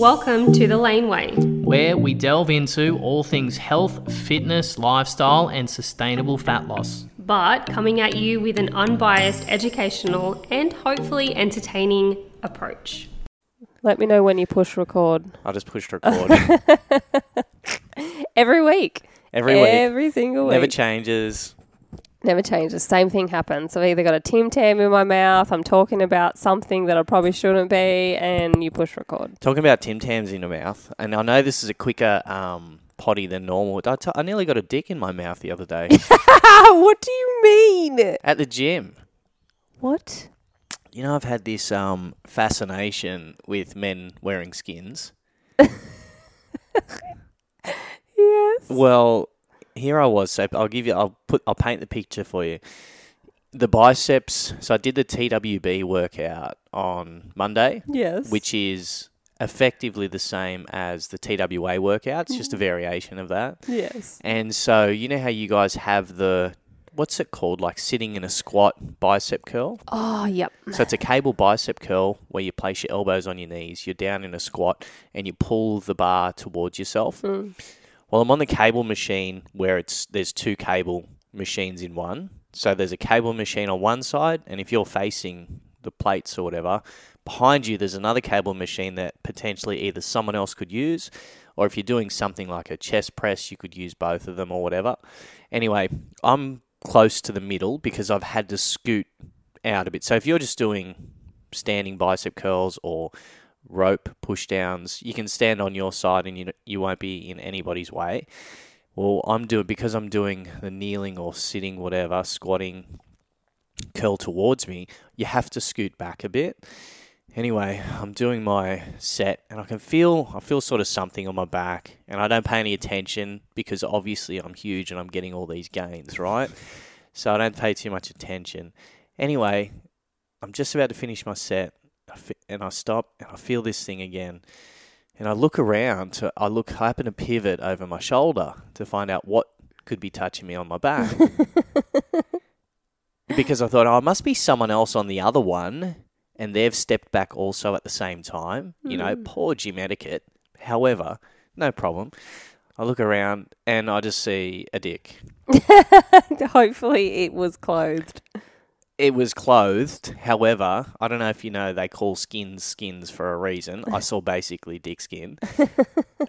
Welcome to the Laneway. where we delve into all things health, fitness, lifestyle, and sustainable fat loss. but coming at you with an unbiased, educational, and hopefully entertaining approach. Let me know when you push record. I just pushed record Every week. every week. Every single week. Never changes. Never changes. Same thing happens. I've either got a Tim Tam in my mouth, I'm talking about something that I probably shouldn't be, and you push record. Talking about Tim Tams in your mouth, and I know this is a quicker um, potty than normal. I, t- I nearly got a dick in my mouth the other day what do you mean? at the gym. What? You know, I've had this um, fascination with men wearing skins. Yes. Well, here I was. So I'll give you. I'll put. I'll paint the picture for you. The biceps. So I did the TWB workout on Monday. Yes. which is effectively the same as the TWA workout. It's just a mm-hmm. variation of that. Yes. And so, you know how you guys have the what's it called? Like sitting in a squat bicep curl. Oh, yep. So it's a cable bicep curl where you place your elbows on your knees, you're down in a squat, and you pull the bar towards yourself. Mm. Well, I'm on the cable machine where it's there's two cable machines in one. So there's a cable machine on one side, and if you're facing the plates or whatever, behind you there's another cable machine that potentially either someone else could use, or if you're doing something like a chest press, you could use both of them or whatever. Anyway, I'm close to the middle because I've had to scoot out a bit. So if you're just doing standing bicep curls or rope push downs, you can stand on your side and you you won't be in anybody's way. Well, I'm doing because I'm doing the kneeling or sitting, whatever, squatting, curl towards me. You have to scoot back a bit. Anyway, I'm doing my set and I can feel I feel sort of something on my back and I don't pay any attention because obviously I'm huge and I'm getting all these gains, right? So I don't pay too much attention. Anyway, I'm just about to finish my set and I stop and I feel this thing again. And I look around to I look I happen to pivot over my shoulder to find out what could be touching me on my back. because I thought, oh, it must be someone else on the other one and they've stepped back also at the same time. You know, hmm. poor gym etiquette. However, no problem. I look around and I just see a dick. Hopefully it was clothed. It was clothed. However, I don't know if you know they call skins skins for a reason. I saw basically dick skin.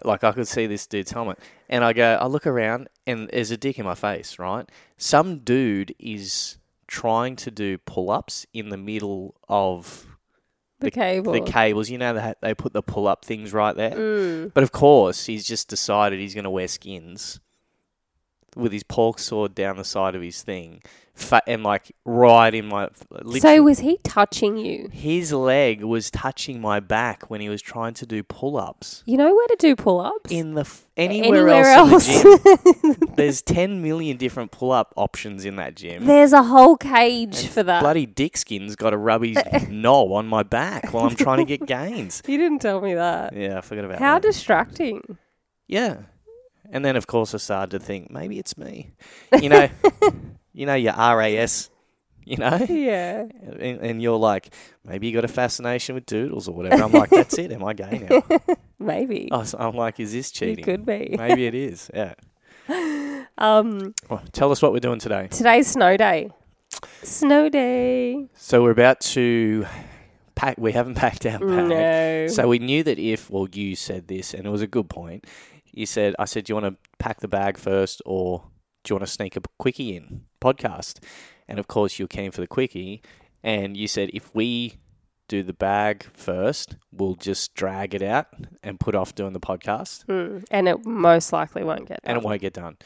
like I could see this dude's helmet. And I go, I look around and there's a dick in my face, right? Some dude is trying to do pull ups in the middle of The, cable. the cables. You know, they, they put the pull up things right there. Mm. But of course, he's just decided he's going to wear skins with his pork sword down the side of his thing, fa- and like right in my. So was he touching you? his leg was touching my back when he was trying to do pull ups. You know where to do pull ups? In the f- anywhere, Anywhere else, in the gym, there's ten million different pull up options in that gym. There's a whole cage for that. Bloody dick skin's got to rub his knob on my back while I'm trying to get gains. you didn't tell me that. Yeah, I forgot about How that. distracting. Yeah. And then of course I started to think maybe it's me. You know, you know your RAS, you know, Yeah. and, and you're like maybe you got a fascination with doodles or whatever. I'm like that's it. Am I gay now? Maybe. I was- I'm like, is this cheating? could be. Maybe it is. Yeah. Um, Well, tell us what we're doing today. today's snow day. Snow day. So we're about to pack. We haven't packed our bag. No. So we knew that if, well, you said this, and it was a good point. You said, I said, do you want to pack the bag first, or do you want to sneak a quickie in podcast? And of course, you're keen for the quickie, and you said if we do the bag first, we'll just drag it out and put off doing the podcast, Mm, and it most likely won't get and it won't get done.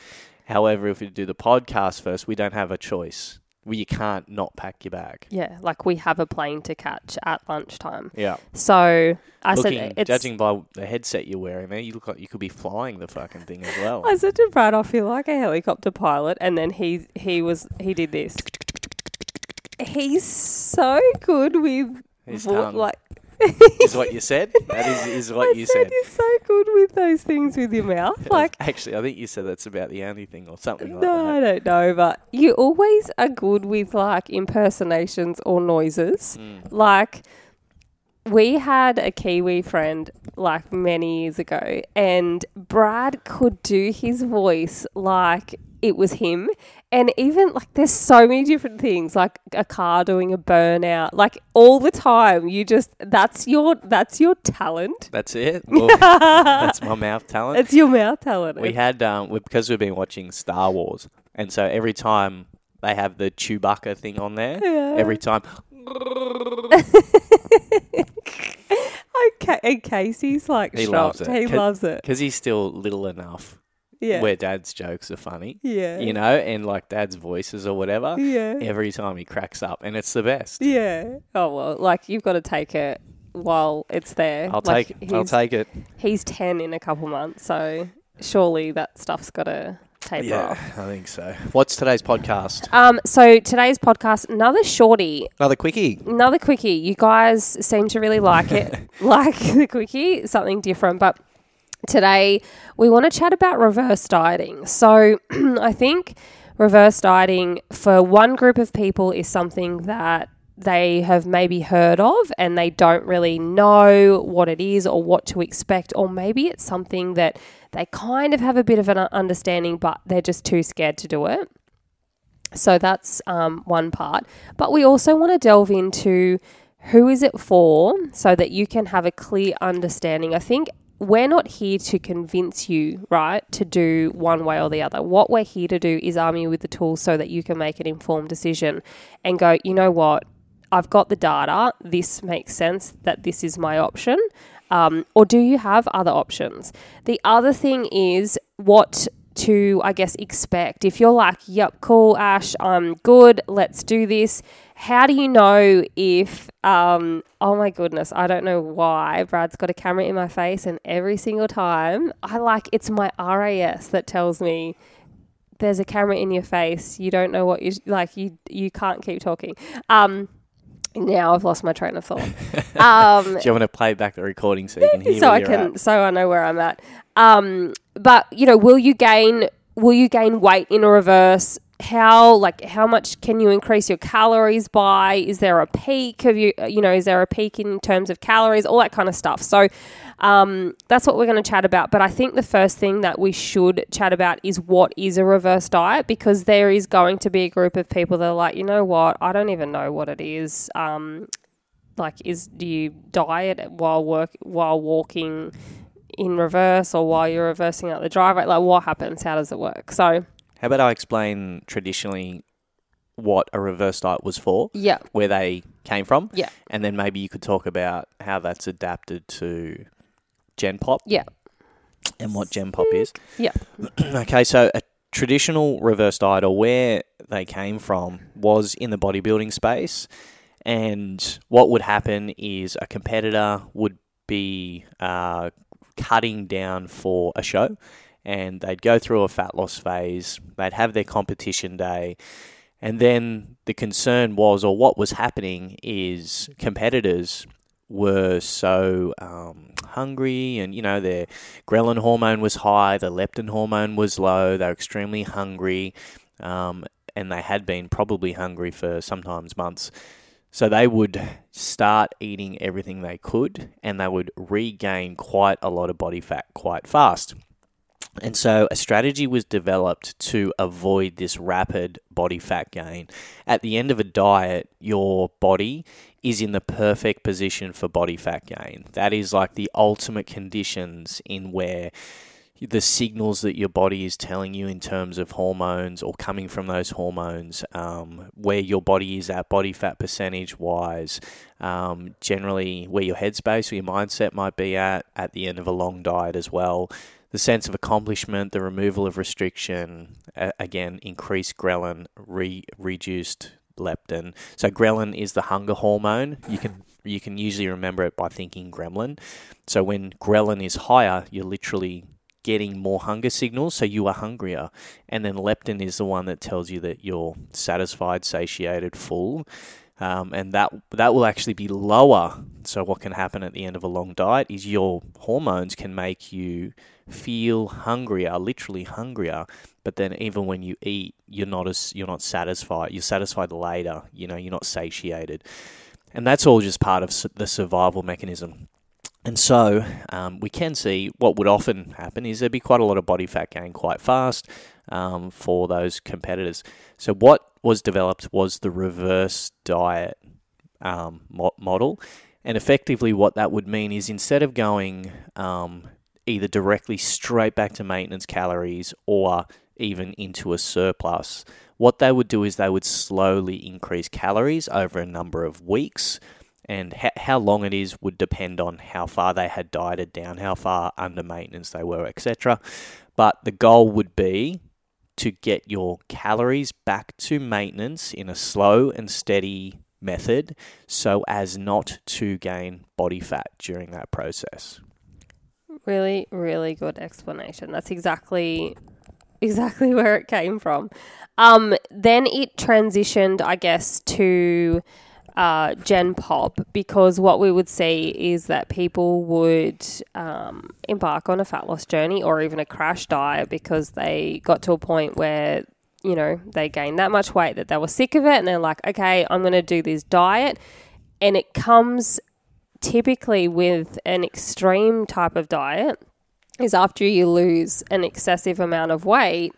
However, if we do the podcast first, we don't have a choice. We, you can't not pack your bag. Yeah, like we have a plane to catch at lunchtime. Yeah. So I Looking, said, it's, judging by the headset you're wearing there, you look like you could be flying the fucking thing as well. I said to Brad, I feel like a helicopter pilot, and then he he was he did this. He's so good with His tongue like. is what you said. That is, is what I you said, you're so good with those things with your mouth. Like, Actually, I think you said that's about the only thing or something like no, I don't know, but you always are good with like impersonations or noises. Mm. Like, we had a Kiwi friend like many years ago, and Brad could do his voice like it was him. And even like, there's so many different things, like a car doing a burnout, like all the time. You just that's your that's your talent. That's it. Well, that's my mouth talent. It's your mouth talent. we had um, we, because we've been watching Star Wars, and so every time they have the Chewbacca thing on there, Yeah. every time okay, and Casey's like He shocked. loves it. He loves it. because he's still little enough Yeah. where Dad's jokes are funny, yeah. you know, and like Dad's voices or whatever. Yeah. Every time he cracks up, and it's the best. Yeah. Oh well, like you've got to take it while it's there. I'll Like, take it. I'll take it. He's ten in a couple months, so surely that stuff's got to taper Yeah, off. I think so. What's today's podcast? Um. So today's podcast, another shorty, Another quickie. another quickie. You guys seem to really like it, like the quickie, something different, but. Today, we want to chat about reverse dieting. So, I think reverse dieting for one group of people is something that they have maybe heard of and they don't really know what it is or what to expect, or maybe it's something that they kind of have a bit of an understanding, but they're just too scared to do it. So that's um, one part. But we also want to delve into who is it for so that you can have a clear understanding. I think we're not here to convince you, right, to do one way or the other. What we're here to do is arm you with the tools so that you can make an informed decision and go, you know what, I've got the data. This makes sense that this is my option. Um, or do you have other options? The other thing is what to, I guess, expect. If you're like, yep, cool, Ash, I'm good, let's do this. How do you know if, um, oh my goodness, I don't know why Brad's got a camera in my face, and every single time I like it's my RAS that tells me there's a camera in your face. You don't know what you like. You you can't keep talking. Um, now I've lost my train of thought. Um, Do you want to play back the recording so you can hear so I can at? so I know where I'm at. Um, but you know, will you gain will you gain weight in a reverse? How like how much can you increase your calories by? Is there a peak? of you you know is there a peak in terms of calories? All that kind of stuff. So um, that's what we're going to chat about. But I think the first thing that we should chat about is what is a reverse diet because there is going to be a group of people that are like, you know what, I don't even know what it is. Um, like is do you diet while work while walking in reverse or while you're reversing out the driveway like what happens how does it work so How about I explain traditionally what a reverse diet was for, yeah. Where they came from, Yeah. and then maybe you could talk about how that's adapted to Gen Pop. Yeah. And what Gen Pop is. yeah. Okay, so a traditional reverse diet, or where they came from, was in the bodybuilding space. And what would happen is a competitor would be uh, cutting down for a show, and they'd go through a fat loss phase. They'd have their competition day, and then the concern was, or what was happening, is competitors were so um, hungry, and you know their ghrelin hormone was high, the leptin hormone was low. They were extremely hungry, um, and they had been probably hungry for sometimes months. So they would start eating everything they could, and they would regain quite a lot of body fat quite fast. And so a strategy was developed to avoid this rapid body fat gain. At the end of a diet, your body is in the perfect position for body fat gain. That is like the ultimate conditions in where the signals that your body is telling you in terms of hormones or coming from those hormones, um, where your body is at body fat percentage wise, um, generally where your headspace or your mindset might be at at the end of a long diet as well. The sense of accomplishment, the removal of restriction, uh, again, increased ghrelin, re- reduced leptin. So ghrelin is the hunger hormone. You can you can usually remember it by thinking gremlin. So when ghrelin is higher, you're literally getting more hunger signals, so you are hungrier. And then leptin is the one that tells you that you're satisfied, satiated, full. Um, and that that will actually be lower. So what can happen at the end of a long diet is your hormones can make you feel hungrier, literally hungrier. But then even when you eat, you're not as you're not satisfied. You're satisfied later. You know, you're not satiated. And that's all just part of the survival mechanism. And so um, we can see what would often happen is there'd be quite a lot of body fat gain quite fast um, for those competitors. So what was developed was the reverse diet um, model. And effectively, what that would mean is instead of going um, either directly straight back to maintenance calories or even into a surplus, what they would do is they would slowly increase calories over a number of weeks. And ha- how long it is would depend on how far they had dieted down, how far under maintenance they were, etc. But the goal would be to get your calories back to maintenance in a slow and steady method so as not to gain body fat during that process. Really, really good explanation. That's exactly exactly where it came from. Um, then it transitioned, I guess, to uh, Gen Pop because what we would see is that people would um, embark on a fat loss journey or even a crash diet because they got to a point where you know they gained that much weight that they were sick of it and they're like, okay, I'm going to do this diet, and it comes typically with an extreme type of diet is after you lose an excessive amount of weight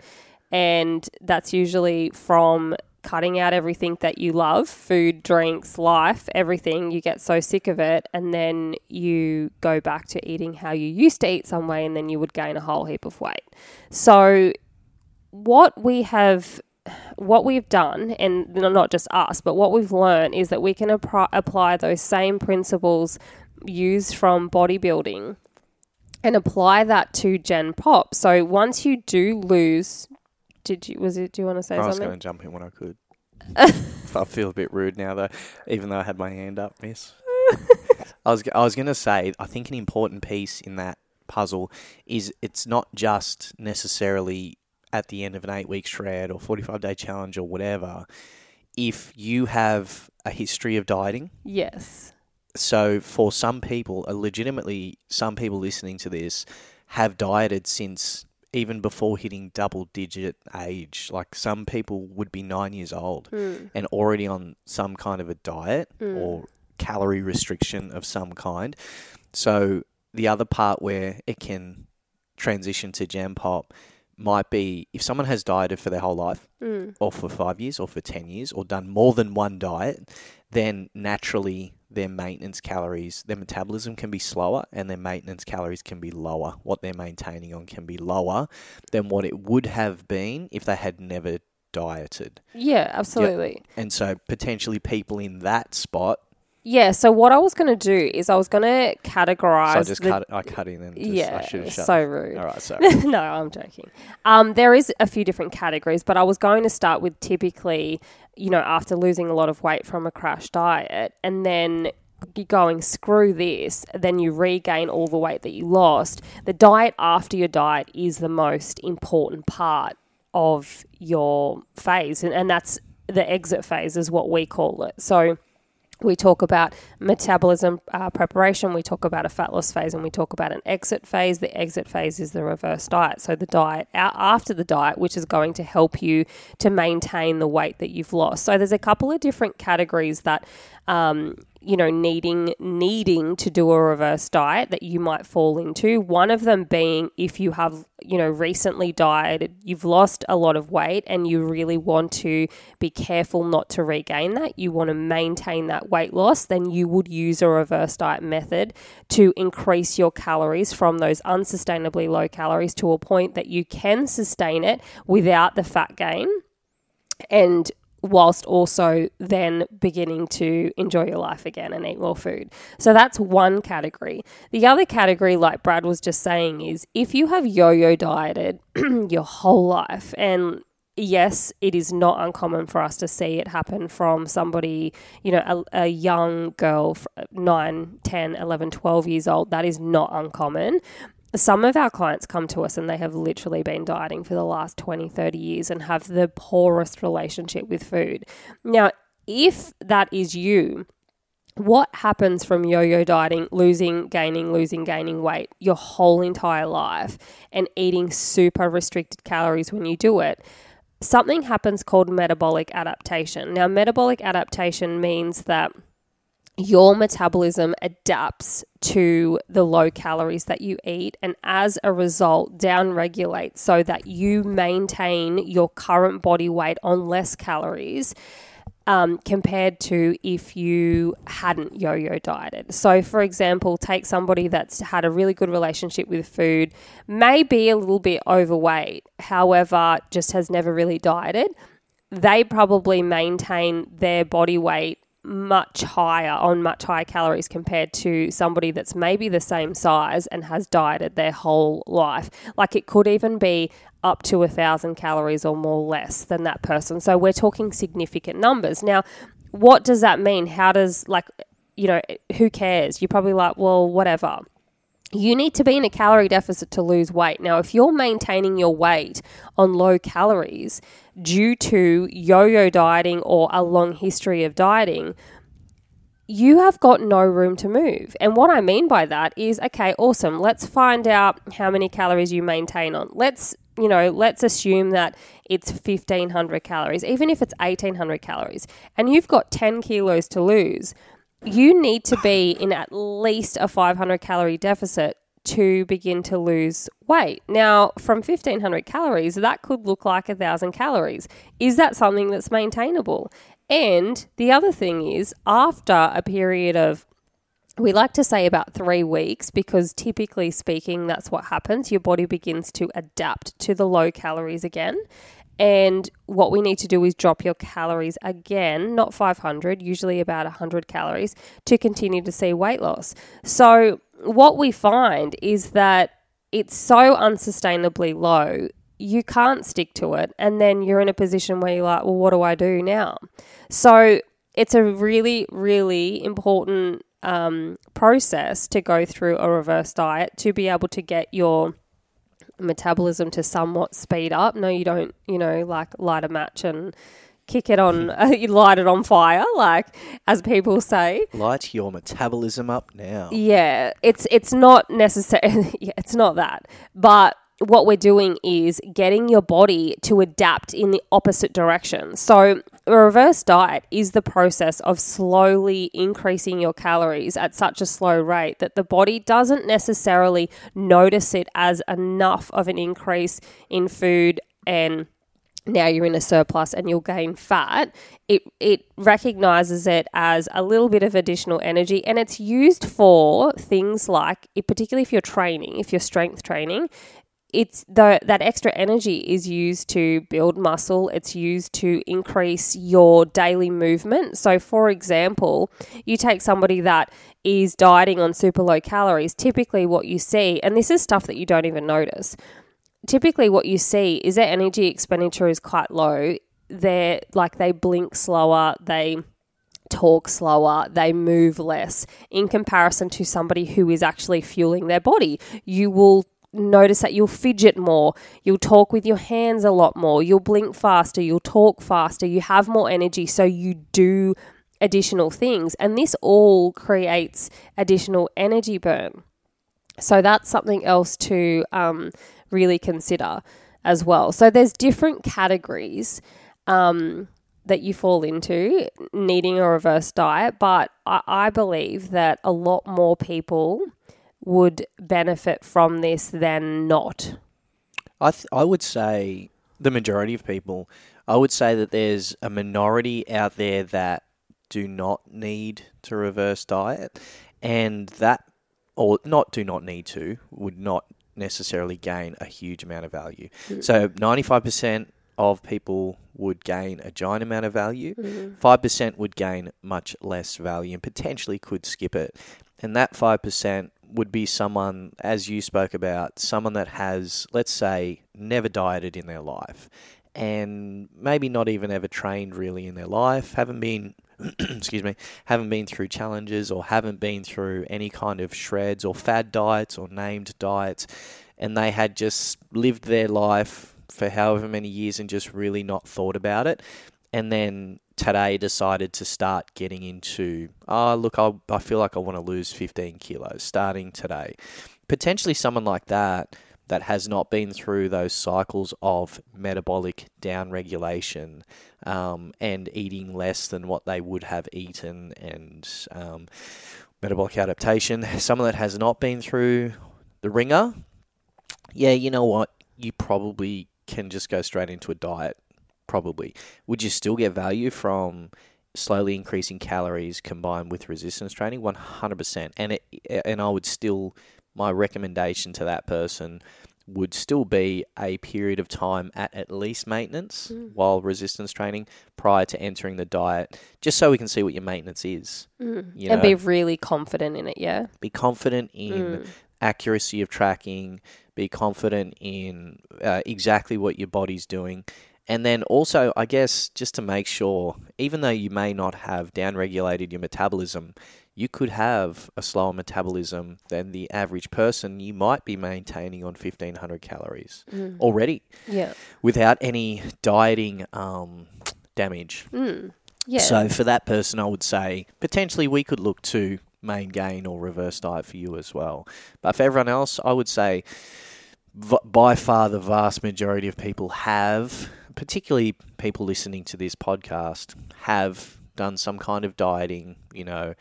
and that's usually from cutting out everything that you love food drinks life everything. You get so sick of it and then you go back to eating how you used to eat some way and then you would gain a whole heap of weight. So what we have what we've done, and not just us, but what we've learned is that we can apply, apply those same principles used from bodybuilding and apply that to Gen Pop. So once you do lose, did you was it? Do you want to say something? I was going to jump in when I could. I feel a bit rude now, though, even though I had my hand up, miss. I was I was going to say I think an important piece in that puzzle is it's not just necessarily at the end of an eight week shred or forty five day challenge or whatever. If you have a history of dieting, Yes. so for some people, legitimately, some people listening to this have dieted since even before hitting double digit age. Like some people would be nine years old hmm. and already on some kind of a diet hmm. or calorie restriction of some kind. So the other part where it can transition to Gen Pop might be if someone has dieted for their whole life mm. or for five years or for 10 years or done more than one diet, then naturally their maintenance calories, their metabolism can be slower and their maintenance calories can be lower. What they're maintaining on can be lower than what it would have been if they had never dieted. Yeah, absolutely. And so potentially people in that spot. Yeah. So what I was going to do is I was going to categorize. So I just the- cut. I cut in and just, yeah, I should have shut. so rude. All right, sorry. no, I'm joking. Um, there is a few different categories, but I was going to start with typically, you know, after losing a lot of weight from a crash diet, and then you going screw this, then you regain all the weight that you lost. The diet after your diet is the most important part of your phase, and, and that's the exit phase, is what we call it. So we talk about metabolism uh, preparation, we talk about a fat loss phase, and we talk about an exit phase. The exit phase is the reverse diet. So, the diet after the diet, which is going to help you to maintain the weight that you've lost. So, there's a couple of different categories that. Um, you know, needing needing to do a reverse diet that you might fall into. One of them being if you have, you know, recently dieted, you've lost a lot of weight and you really want to be careful not to regain that. You want to maintain that weight loss, then you would use a reverse diet method to increase your calories from those unsustainably low calories to a point that you can sustain it without the fat gain and whilst also then beginning to enjoy your life again and eat more food. So that's one category. The other category, like Brad was just saying, is if you have yo yo dieted your whole life and Yes, it is not uncommon for us to see it happen from somebody, you know, a, a young girl, f- 9, 10, 11, 12 years old. That is not uncommon some of our clients come to us and they have literally been dieting for the last 20, 30 years and have the poorest relationship with food. Now, if that is you, what happens from yo yo dieting, losing, gaining, losing, gaining weight your whole entire life and eating super restricted calories when you do it? Something happens called metabolic adaptation. Now, metabolic adaptation means that your metabolism adapts to the low calories that you eat and as a result down regulates so that you maintain your current body weight on less calories um, compared to if you hadn't yo yo dieted. So, for example, take somebody that's had a really good relationship with food, may be a little bit overweight, however, just has never really dieted. They probably maintain their body weight much higher on much higher calories compared to somebody that's maybe the same size and has dieted their whole life. Like it could even be up to a thousand calories or more less than that person. So we're talking significant numbers. Now, what does that mean? How does like you know, who cares? You're probably like, well, whatever you need to be in a calorie deficit to lose weight. Now, if you're maintaining your weight on low calories due to yo yo dieting or a long history of dieting, you have got no room to move. And what I mean by that is okay, awesome. Let's find out how many calories you maintain on. Let's, you know, let's assume that it's 1500 calories, even if it's 1800 calories, and you've got 10 kilos to lose. You need to be in at least a 500 calorie deficit to begin to lose weight. Now, from 1500 calories, that could look like a 1000 calories. Is that something that's maintainable? And the other thing is, after a period of we like to say about three weeks because typically speaking, that's what happens. Your body begins to adapt to the low calories again. And what we need to do is drop your calories again, not 500, usually about 100 calories, to continue to see weight loss. So, what we find is that it's so unsustainably low, you can't stick to it. And then you're in a position where you're like, well, what do I do now? So, it's a really, really important um, process to go through a reverse diet to be able to get your metabolism to somewhat speed up. No, you don't, you know, like light a match and kick it on, uh, you light it on fire, like as people say. Light your metabolism up now. Yeah, it's it's not necessary. yeah, it's not that, but what we're doing is getting your body to adapt in the opposite direction. So, a reverse diet is the process of slowly increasing your calories at such a slow rate that the body doesn't necessarily notice it as enough of an increase in food and now you're in a surplus and you'll gain fat, it it recognizes it as a little bit of additional energy and it's used for things like particularly if you're training, if you're strength training, it's the that extra energy is used to build muscle. It's used to increase your daily movement. So for example you take somebody that is dieting on super low calories typically what you see and this is stuff that you don't even notice. Typically what you see is their energy expenditure is quite low. They're like they blink slower they talk slower, they move less. In comparison to somebody who is actually fueling their body. You will notice that you'll fidget more, you'll talk with your hands a lot more, you'll blink faster, you'll talk faster, you have more energy, so you do additional things. And this all creates additional energy burn. So that's something else to um, really consider as well. So there's different categories. Um, that you fall into needing a reverse diet, but I, I believe that a lot more people would benefit from this than not? I th- I would say the majority of people. I would say that there's a minority out there that do not need to reverse diet, and that or not do not need to would not necessarily gain a huge amount of value. Mm-hmm. So 95% of people would gain a giant amount of value. Mm-hmm. 5% would gain much less value and potentially could skip it. And that 5% would be someone, as you spoke about, someone that has, let's say, never dieted in their life and maybe not even ever trained really in their life, haven't been excuse me, haven't been through challenges or haven't been through any kind of shreds or fad diets or named diets, and they had just lived their life for however many years and just really not thought about it. And then today decided to start getting into, oh, look, I, I feel like I want to lose 15 kilos starting today. Potentially someone like that that has not been through those cycles of metabolic downregulation um, and eating less than what they would have eaten and um, metabolic adaptation, someone that has not been through the ringer, yeah, you know what? You probably can just go straight into a diet. Probably. Would you still get value from slowly increasing calories combined with resistance training? One hundred percent. And it, and I would still my recommendation to that person would still be a period of time at at least maintenance Mm. while resistance training prior to entering the diet, just so we can see what your maintenance is. Mm. You and know, be really confident in it, yeah. be confident in Mm. accuracy of tracking, be confident in uh, exactly what your body's doing. And then also, I guess, just to make sure, even though you may not have downregulated your metabolism, you could have a slower metabolism than the average person. You might be maintaining on 1500 calories Mm. already Yeah. without any dieting um, damage. Mm. Yeah. So for that person, I would say potentially we could look to main gain or reverse diet for you as well. But for everyone else, I would say v- by far the vast majority of people have, particularly people listening to this podcast, have done some kind of dieting. You know,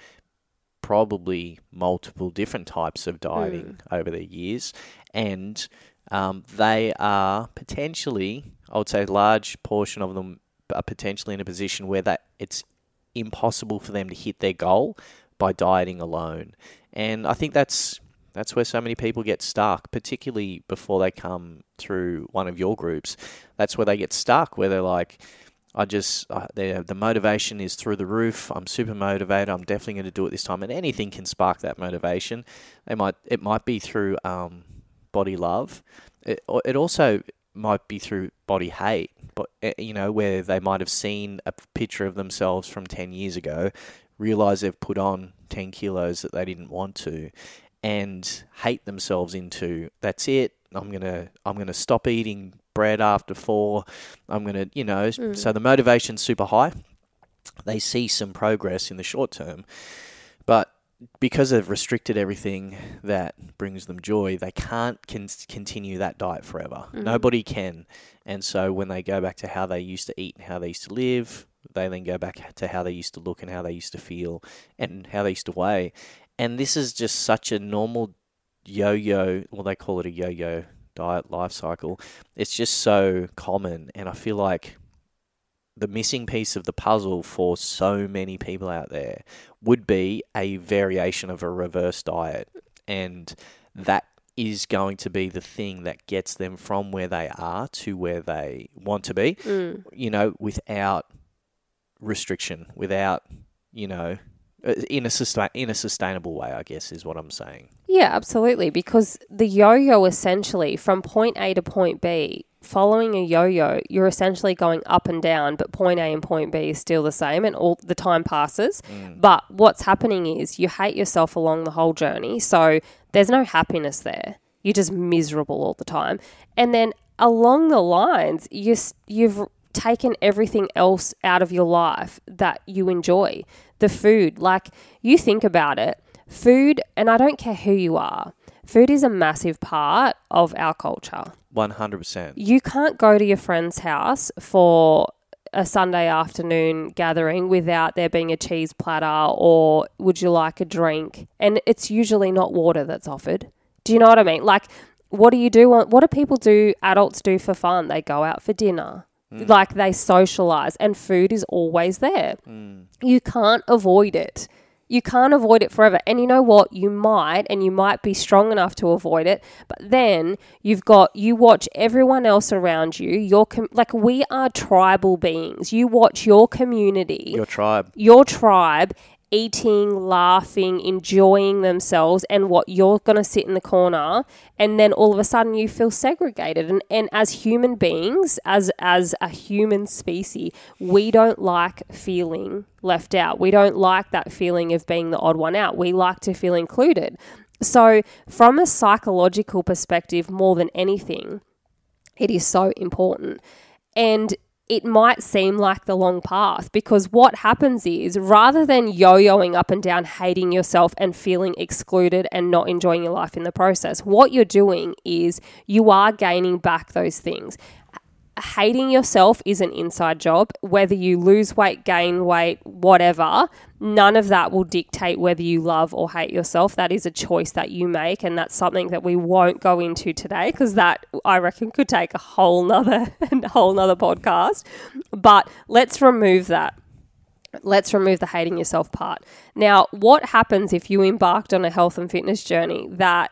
probably multiple different types of dieting over the years, and um, they are potentially, I would say, a large portion of them are potentially in a position where that it's impossible for them to hit their goal by dieting alone. And I think that's that's where so many people get stuck, particularly before they come through one of your groups. That's where they get stuck, where they're like, I just, uh, the motivation is through the roof. I'm super motivated. I'm definitely going to do it this time, and anything can spark that motivation. They might, it might be through um, body love. It, it also might be through body hate, but uh, you know, where they might have seen a picture of themselves from ten years ago, realize they've put on ten kilos that they didn't want to, and hate themselves into that's it. I'm gonna I'm gonna stop eating bread after four. I'm gonna you know hmm. so the motivation's super high. They see some progress in the short term, but because they've restricted everything that brings them joy, they can't con- continue that diet forever. Mm-hmm. Nobody can. And so when they go back to how they used to eat and how they used to live, they then go back to how they used to look and how they used to feel and how they used to weigh. And this is just such a normal yo yo, well, they call it a yo yo diet life cycle. It's just so common. And I feel like the missing piece of the puzzle for so many people out there would be a variation of a reverse diet. And that is going to be the thing that gets them from where they are to where they want to be, Mm. you know, without restriction, without, you know, Uh, in a sustain in a sustainable way, I guess is what I'm saying. Yeah, absolutely. Because the yo yo essentially from point A to point B, following a yo yo, you're essentially going up and down, but point A and point B is still the same and all the time passes. Mm. But what's happening is you hate yourself along the whole journey. So there's no happiness there. You're just miserable all the time. And then along the lines, you, you've taken everything else out of your life that you enjoy. The food, like you think about it, food, and I don't care who you are, food is a massive part of our culture. One hundred percent. You can't go to your friend's house for a Sunday afternoon gathering without there being a cheese platter or would you like a drink? And it's usually not water that's offered. Do you know what I mean? Like, what do you do? What do people do, adults do for fun? They go out for dinner. Mm. Like, they socialize, and food is always there. Mm. You can't avoid it. You can't avoid it forever. And you know what? You might, and you might be strong enough to avoid it. But then you've got, you watch everyone else around you. Your com- like, we are tribal beings. You watch your community Your tribe. your tribe eating, laughing, enjoying themselves, and what you're going to sit in the corner, and then all of a sudden you feel segregated. And, and as human beings, as as a human species, we don't like feeling left out. We don't like that feeling of being the odd one out. We like to feel included. So, from a psychological perspective, more than anything, it is so important. And it might seem like the long path because what happens is rather than yo yoing up and down, hating yourself and feeling excluded and not enjoying your life in the process, what you're doing is you are gaining back those things hating yourself is an inside job. Whether you lose weight, gain weight, whatever, none of that will dictate whether you love or hate yourself. That is a choice that you make, and that's something that we won't go into today because that I reckon could take a whole nother a whole nother podcast. But let's remove that. Let's remove the hating yourself part. Now, what happens if you embarked on a health and fitness journey that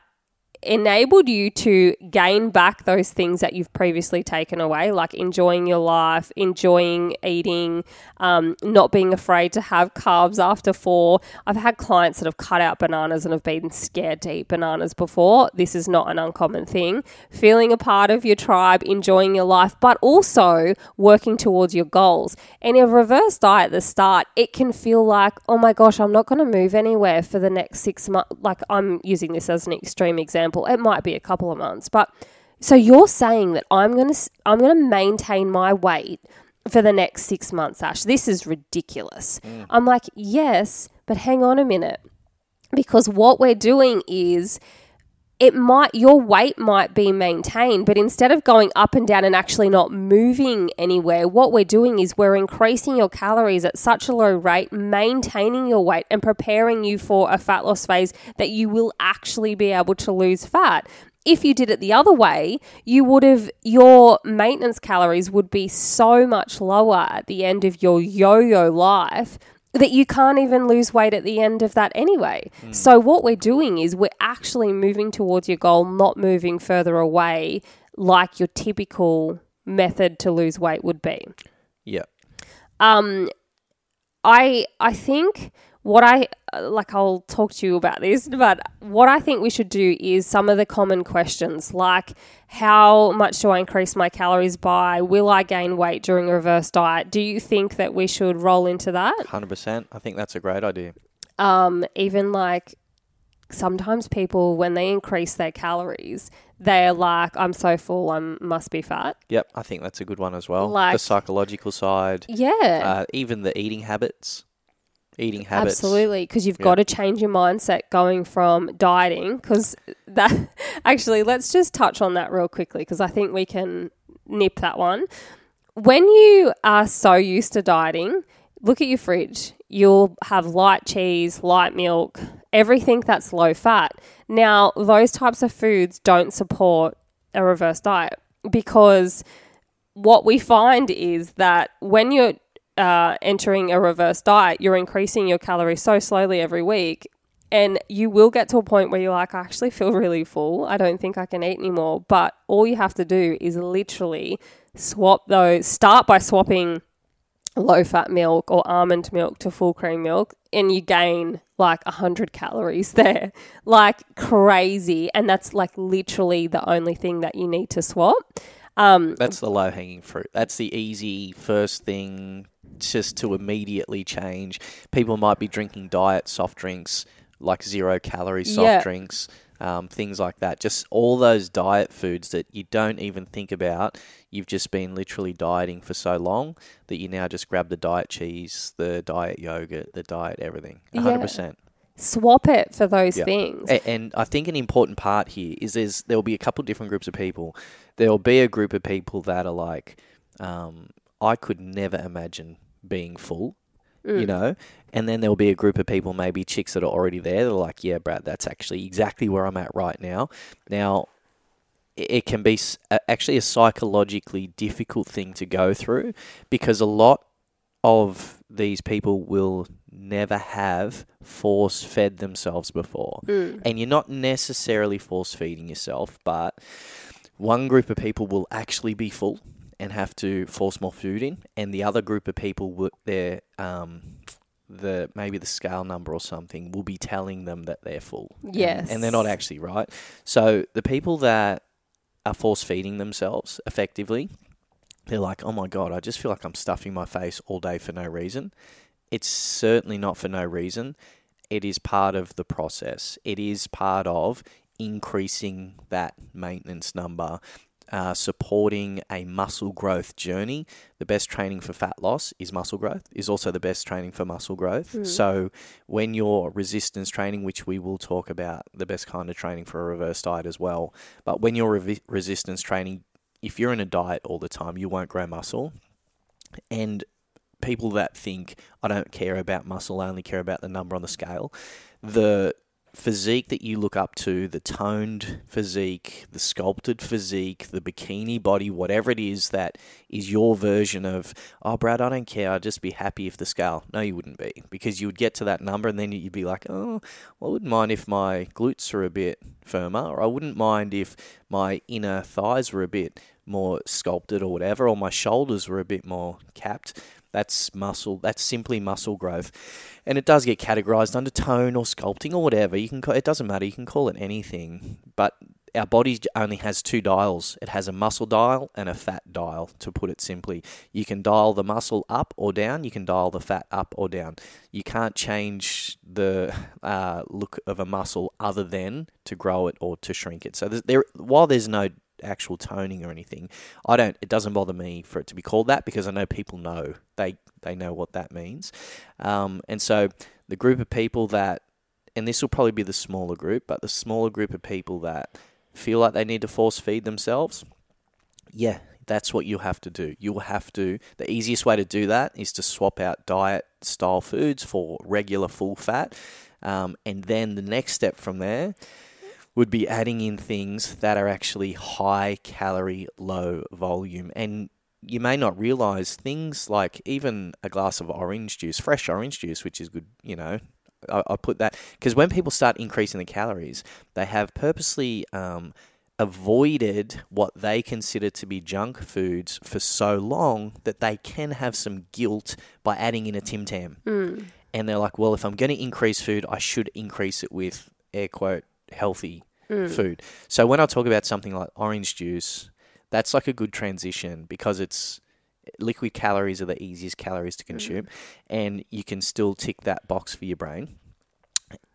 enabled you to gain back those things that you've previously taken away, like enjoying your life, enjoying eating, um, not being afraid to have carbs after four. I've had clients that have cut out bananas and have been scared to eat bananas before. This is not an uncommon thing. Feeling a part of your tribe, enjoying your life, but also working towards your goals. And a reverse diet at the start, it can feel like, oh my gosh, I'm not going to move anywhere for the next six months. Like I'm using this as an extreme example example, it might be a couple of months, but so you're saying that I'm going to I'm going to maintain my weight for the next 6 months, Ash. This is ridiculous. Mm. I'm like, "Yes, but hang on a minute." Because what we're doing is it might your weight might be maintained but instead of going up and down and actually not moving anywhere what we're doing is we're increasing your calories at such a low rate maintaining your weight and preparing you for a fat loss phase that you will actually be able to lose fat. If you did it the other way, you would have your maintenance calories would be so much lower at the end of your yo yo life that you can't even lose weight at the end of that anyway. Mm. So what we're doing is we're actually moving towards your goal, not moving further away like your typical method to lose weight would be. Yeah. Um I I think what I like, I'll talk to you about this, but what I think we should do is some of the common questions like how much do I increase my calories by? Will I gain weight during a reverse diet? Do you think that we should roll into that? 100%. I think that's a great idea. Um, even like sometimes people, when they increase their calories, they're like, I'm so full, I must be fat. Yep, I think that's a good one as well. Like, the psychological side. Yeah. Uh, even the eating habits eating habits. Absolutely, because you've got to change your mindset going from dieting. Because that actually, let's just touch on that real quickly because I think we can nip that one. When you are so used to dieting, look at your fridge. You'll have light cheese, light milk, everything that's low fat. Now, those types of foods don't support a reverse diet because what we find is that when you're uh, entering a reverse diet, you're increasing your calories so slowly every week. And you will get to a point where you're like, I actually feel really full. I don't think I can eat anymore. But all you have to do is literally swap those, start by swapping low fat milk or almond milk to full cream milk, and you gain like 100 calories there. Like crazy. And that's like literally the only thing that you need to swap. Um, that's the low hanging fruit. That's the easy first thing just to immediately change. People might be drinking diet soft drinks, like zero calorie soft yeah. drinks, um, things like that. Just all those diet foods that you don't even think about. You've just been literally dieting for so long that you now just grab the diet cheese, the diet yogurt, the diet everything. 100%. Yeah swap it for those yeah. things. And I think an important part here is there's there will be a couple different groups of people. There will be a group of people that are like, um, I could never imagine being full, mm. you know, and then there'll be a group of people, maybe chicks that are already there. They're like, yeah, Brad, that's actually exactly where I'm at right now. Now, it can be actually a psychologically difficult thing to go through because a lot of these people will never have force fed themselves before. Mm. And you're not necessarily force feeding yourself, but one group of people will actually be full and have to force more food in, and the other group of people, will, they're um, the maybe the scale number or something will be telling them that they're full. Yes, and, and they're not actually right. So the people that are force feeding themselves effectively, they're like, oh my god, I just feel like I'm stuffing my face all day for no reason. It's certainly not for no reason. It is part of the process. It is part of increasing that maintenance number uh, supporting a muscle growth journey. The best training for fat loss is muscle growth, is also the best training for muscle growth. So, when you're resistance training, which we will talk about, the best kind of training for a reverse diet as well, but when you're revi- resistance training, if you're in a diet all the time, you won't grow muscle. And people that think, I don't care about muscle, I only care about the number on the scale, the physique that you look up to, the toned physique, the sculpted physique, the bikini body, whatever it is that is your version of, oh, Brad, I don't care. I'd just be happy if the scale. No, you wouldn't be because you would get to that number and then you'd be like, oh, well, I wouldn't mind if my glutes are a bit firmer, or I wouldn't mind if my inner thighs were a bit more sculpted or whatever, or my shoulders were a bit more capped. That's muscle. That's simply muscle growth, and it does get categorized under tone or sculpting or whatever. You can. Call, it doesn't matter. You can call it anything. But our body only has two dials. It has a muscle dial and a fat dial. To put it simply, you can dial the muscle up or down. You can dial the fat up or down. You can't change the uh, look of a muscle other than to grow it or to shrink it. So there, while there's no actual toning or anything. I don't. It doesn't bother me for it to be called that because I know people know they they know what that means, um, and so the group of people that, and this will probably be the smaller group, but the smaller group of people that feel like they need to force feed themselves, yeah, that's what you'll have to do. You'll have to. The easiest way to do that is to swap out diet style foods for regular full fat, um, and then the next step from there would be adding in things that are actually high calorie, low volume. And you may not realize things like even a glass of orange juice, fresh orange juice, which is good, you know. I, I put that because when people start increasing the calories, they have purposely um, avoided what they consider to be junk foods for so long that they can have some guilt by adding in a Tim Tam. And they're like, well, if I'm going to increase food, I should increase it with air quote healthy mm. food. So when I talk about something like orange juice, that's like a good transition because it's liquid calories are the easiest calories to mm. consume and you can still tick that box for your brain.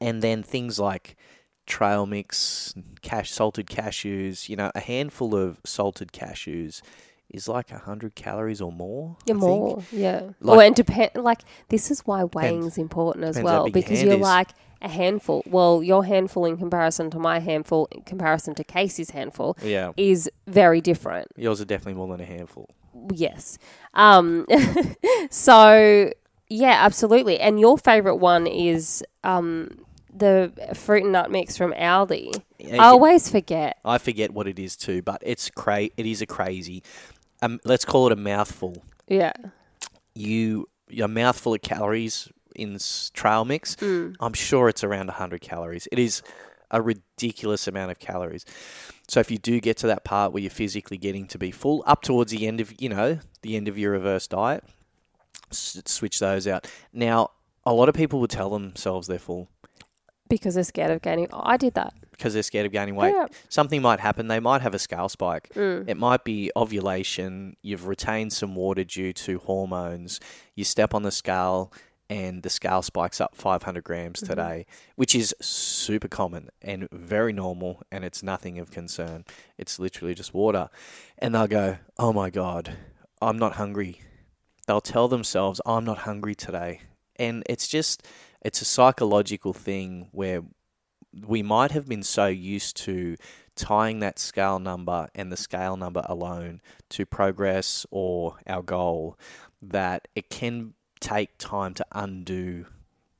And then things like trail mix, cash salted cashews, you know, a handful of salted cashews is like 100 calories or more. Yeah, I think. more. Yeah. Like- well, and depend. Like this is why weighing's important as well because you're is. like a handful. Well, your handful in comparison to my handful, in comparison to Casey's handful, Yeah. is very different. Yours are definitely more than a handful. Yes. Um. so yeah, absolutely. And your favorite one is um the fruit and nut mix from Aldi. Yeah, I always forget. I forget what it is too, but it's cra- It is a crazy. Um, let's call it a mouthful. Yeah. You a mouthful of calories in trail mix. I'm sure it's around 100 calories. It is a ridiculous amount of calories. So if you do get to that part where you're physically getting to be full, up towards the end of you know the end of your reverse diet, s- switch those out. Now, a lot of people would tell themselves they're full Because they're scared of gaining. I did that. because they're scared of gaining weight. Yeah. Something might happen. They might have a scale spike. Mm. It might be ovulation. You've retained some water due to hormones. You step on the scale and the scale spikes up 500 grams Mm-hmm. today, which is super common and very normal, and it's nothing of concern. It's literally just water. And they'll go, Oh my God, I'm not hungry. They'll tell themselves, I'm not hungry today. And it's just, it's a psychological thing where we might have been so used to tying that scale number and the scale number alone to progress or our goal that it can take time to undo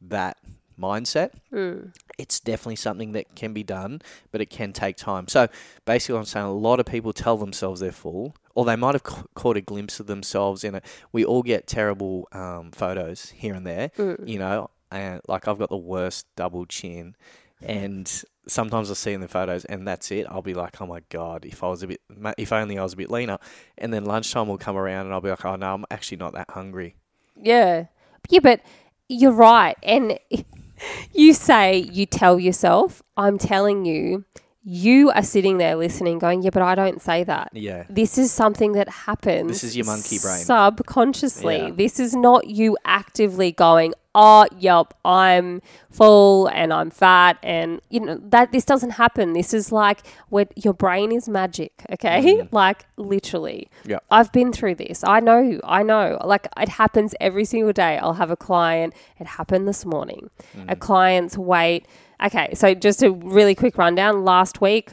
that mindset. Mm. It's definitely something that can be done, but it can take time. So basically, I'm saying a lot of people tell themselves they're full, or they might have ca- caught a glimpse of themselves in it. We all get terrible um, photos here and there, you know, and like I've got the worst double chin, and sometimes I see in the photos, and that's it. I'll be like, oh my god, if I was a bit, if only I was a bit leaner. And then lunchtime will come around, and I'll be like, oh no, I'm actually not that hungry. Yeah. Yeah, but you're right. And you say, you tell yourself, I'm telling you, you are sitting there listening, going, yeah, but I don't say that. Yeah. This is something that happens. This is your monkey brain. Subconsciously. Yeah. This is not you actively going, oh, yep, I'm full and I'm fat. And, you know, that this doesn't happen. This is like where your brain is magic, okay? Mm. Like, literally. Yeah. I've been through this. I know, I know. Like, it happens every single day. I'll have a client. It happened this morning. A mm. client's weight. Okay, so just a really quick rundown. Last week,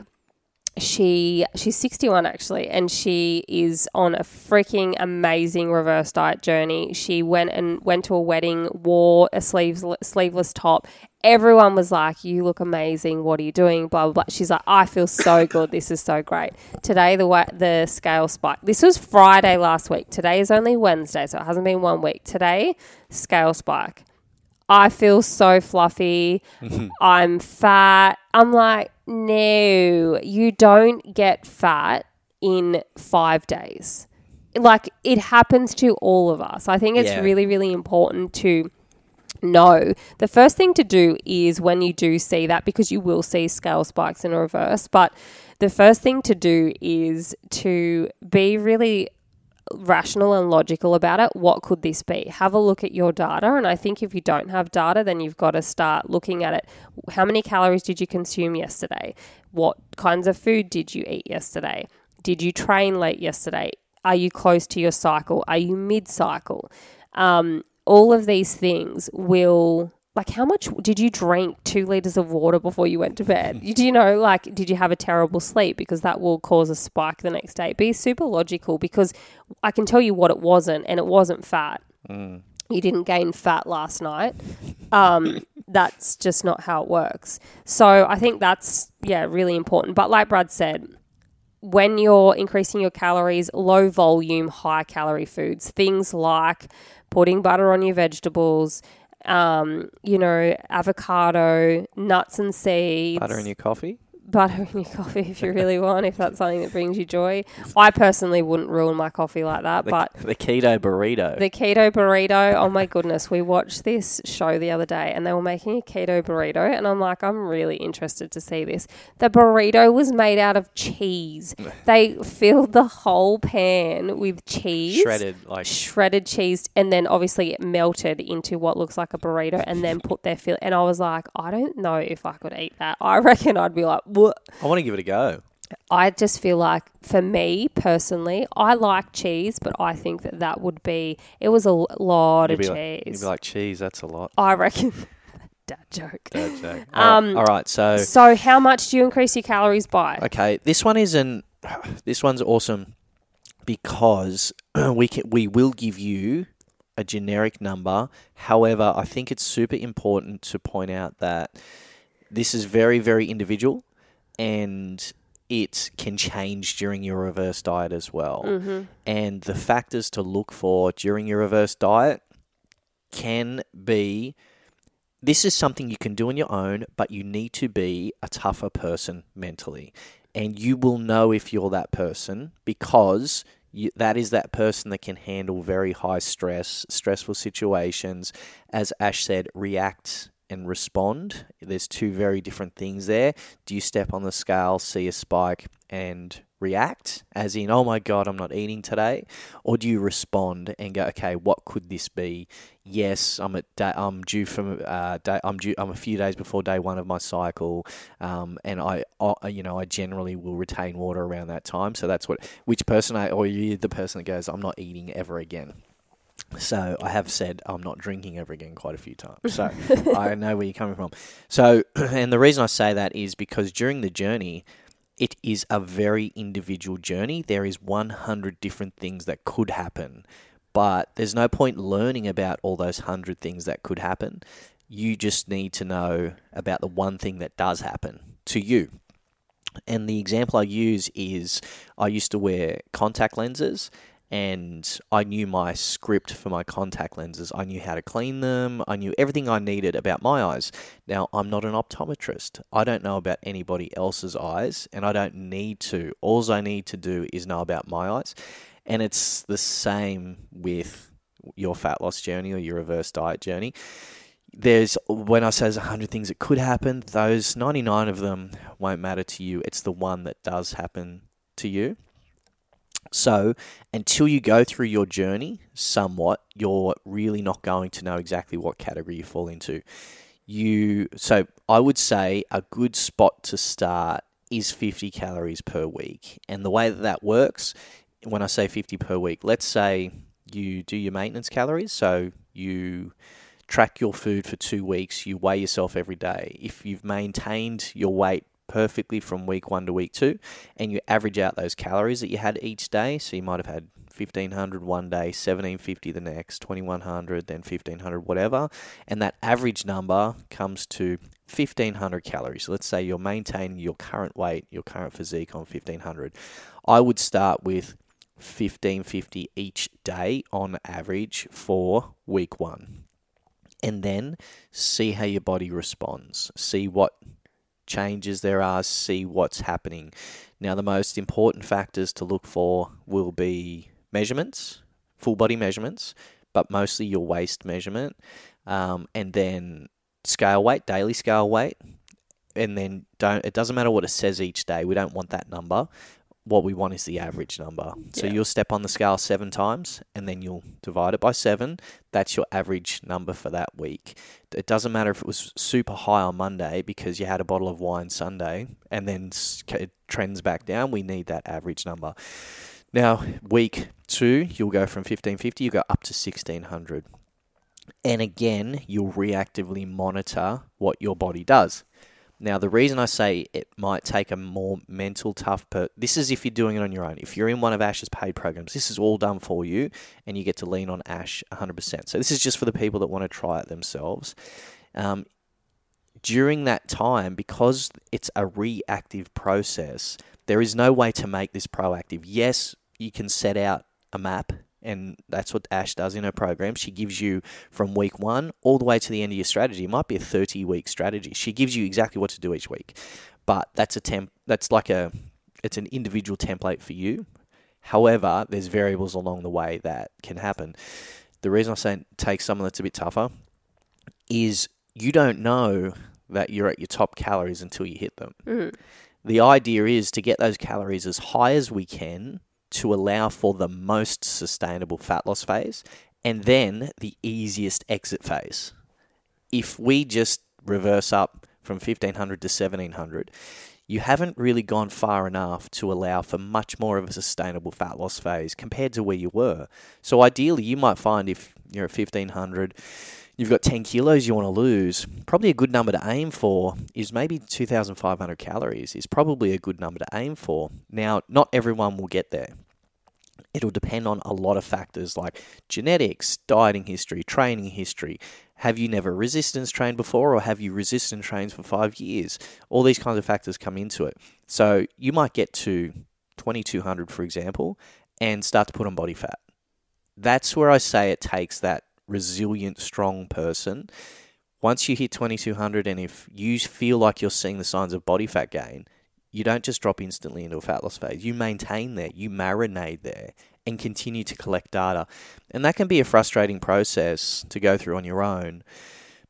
she she's 61 actually and she is on a freaking amazing reverse diet journey. She went and went to a wedding wore a sleeves, sleeveless top. Everyone was like you look amazing. What are you doing? Blah blah blah. She's like i feel so good. This is so great. Today the wa- the scale spike this was friday last week. Today is only wednesday so it hasn't been one week. Today scale spike. I feel so fluffy. I'm fat. I'm like, no, you don't get fat in five days. Like, it happens to all of us. I think it's Yeah. really, really important to know. The first thing to do is when you do see that, because you will see scale spikes in reverse, but the first thing to do is to be really rational and logical about it. What could this be? Have a look at your data. And I think if you don't have data, then you've got to start looking at it. How many calories did you consume yesterday? What kinds of food did you eat yesterday? Did you train late yesterday? Are you close to your cycle? Are you mid cycle? Um, all of these things will like how much did you drink two liters of water before you went to bed? Do you know like did you have a terrible sleep? Because that will cause a spike the next day. Be super logical because i can tell you what it wasn't and it wasn't fat. You didn't gain fat last night. Um, that's just not how it works. So i think that's yeah really important. But like brad said when you're increasing your calories, low volume, high calorie foods, things like putting butter on your vegetables, um, you know, avocado, nuts and seeds, Butter in your coffee. Butter in your coffee if you really want, if that's something that brings you joy. I personally wouldn't ruin my coffee like that, The, but the keto burrito. the keto burrito, oh my goodness, we watched this show the other day and they were making a keto burrito and I'm like, I'm really interested to see this. The burrito was made out of cheese. They filled the whole pan with cheese. shredded like Shredded cheese and then obviously it melted into what looks like a burrito and then put their fill and I was like, I don't know if I could eat that. I reckon I'd be like? I want to give it a go. I just feel like, for me personally, I like cheese, but I think that that would be. It was a lot You'd of be, like, you'd cheese. be like, cheese, that's a lot. I reckon. Dad joke. Dad joke. Um, all right, so So, how much do you increase your calories by? okay, this one isn't. This one's awesome because we can we will give you a generic number. However, I think it's super important to point out that this is very very individual, and it can change during your reverse diet as well. Mm-hmm. And the factors to look for during your reverse diet can be this is something you can do on your own, but you need to be a tougher person mentally. And you will know if you're that person because you, that is that person that can handle very high stress, stressful situations. As Ash said, react and respond. There's two very different things there. Do you step on the scale, see a spike, and react, as in, oh my God, I'm not eating today? Or do you respond and go, okay, what could this be? Yes, I'm at day, I'm due from uh, day, I'm due I'm a few days before day one of my cycle, um, and I, I you know I generally will retain water around that time. So that's what which person I or you the person that goes I'm not eating ever again. So I have said I'm not drinking ever again quite a few times. So I know where you're coming from. So and the reason I say that is because during the journey, it is a very individual journey. There is 100 different things that could happen, but there's no point learning about all those 100 things that could happen. You just need to know about the one thing that does happen to you. And the example I use is I used to wear contact lenses and I knew my script for my contact lenses. I knew how to clean them. I knew everything I needed about my eyes. Now, I'm not an optometrist. I don't know about anybody else's eyes, and I don't need to. All I need to do is know about my eyes. And it's the same with your fat loss journey or your reverse diet journey. There's when I say there's 100 things that could happen, those 99 of them won't matter to you. It's the one that does happen to you. So, until you go through your journey somewhat, you're really not going to know exactly what category you fall into. You so I would say a good spot to start is 50 calories per week. And the way that that works, when I say 50 per week, let's say you do your maintenance calories, so you track your food for 2 weeks, you weigh yourself every day. If you've maintained your weight perfectly from week one to week two, and you average out those calories that you had each day. So you might have had 1500 one day, 1750 the next, 2100, then 1500, whatever. And that average number comes to 1500 calories. Let's say you're maintaining your current weight, your current physique on 1500. I would start with 1550 each day on average for week one. And then see how your body responds. See what changes there are, see what's happening. Now, the most important factors to look for will be measurements, full body measurements, but mostly your waist measurement, um, and then scale weight, daily scale weight. And then don't. It doesn't matter what it says each day. We don't want that number what we want is the average number. So Yeah. you'll step on the scale seven times and then you'll divide it by seven. That's your average number for that week. It doesn't matter if it was super high on Monday because you had a bottle of wine Sunday and then it trends back down. We need that average number. Now, week two, you'll go from 1550, you go up to 1600. And again, you'll reactively monitor what your body does. Now, the reason I say it might take a more mental tough per this is if you're doing it on your own. If you're in one of Ash's paid programs, this is all done for you and you get to lean on Ash 100%. So, this is just for the people that want to try it themselves. Um, during that time, because it's a reactive process, there is no way to make this proactive. Yes, you can set out a map, and that's what Ash does in her program. She gives you from week one all the way to the end of your strategy. It might be a 30 week strategy. She gives you exactly what to do each week. But that's a temp that's like a it's an individual template for you. However, there's variables along the way that can happen. The reason I say take someone that's a bit tougher is you don't know that you're at your top calories until you hit them. Mm. The idea is to get those calories as high as we can to allow for the most sustainable fat loss phase and then the easiest exit phase. If we just reverse up from 1500 to 1700, you haven't really gone far enough to allow for much more of a sustainable fat loss phase compared to where you were. So ideally, you might find if you're at 1500, you've got 10 kilos you want to lose, probably a good number to aim for is maybe 2,500 calories, is probably a good number to aim for. Now, not everyone will get there. It'll depend on a lot of factors like genetics, dieting history, training history. Have you never resistance trained before, or have you resistance trained for five years? All these kinds of factors come into it. So you might get to 2200, for example, and start to put on body fat. That's where I say it takes that resilient, strong person. Once you hit 2200, and if you feel like you're seeing the signs of body fat gain, you don't just drop instantly into a fat loss phase. You maintain there, you marinate there, and continue to collect data. And that can be a frustrating process to go through on your own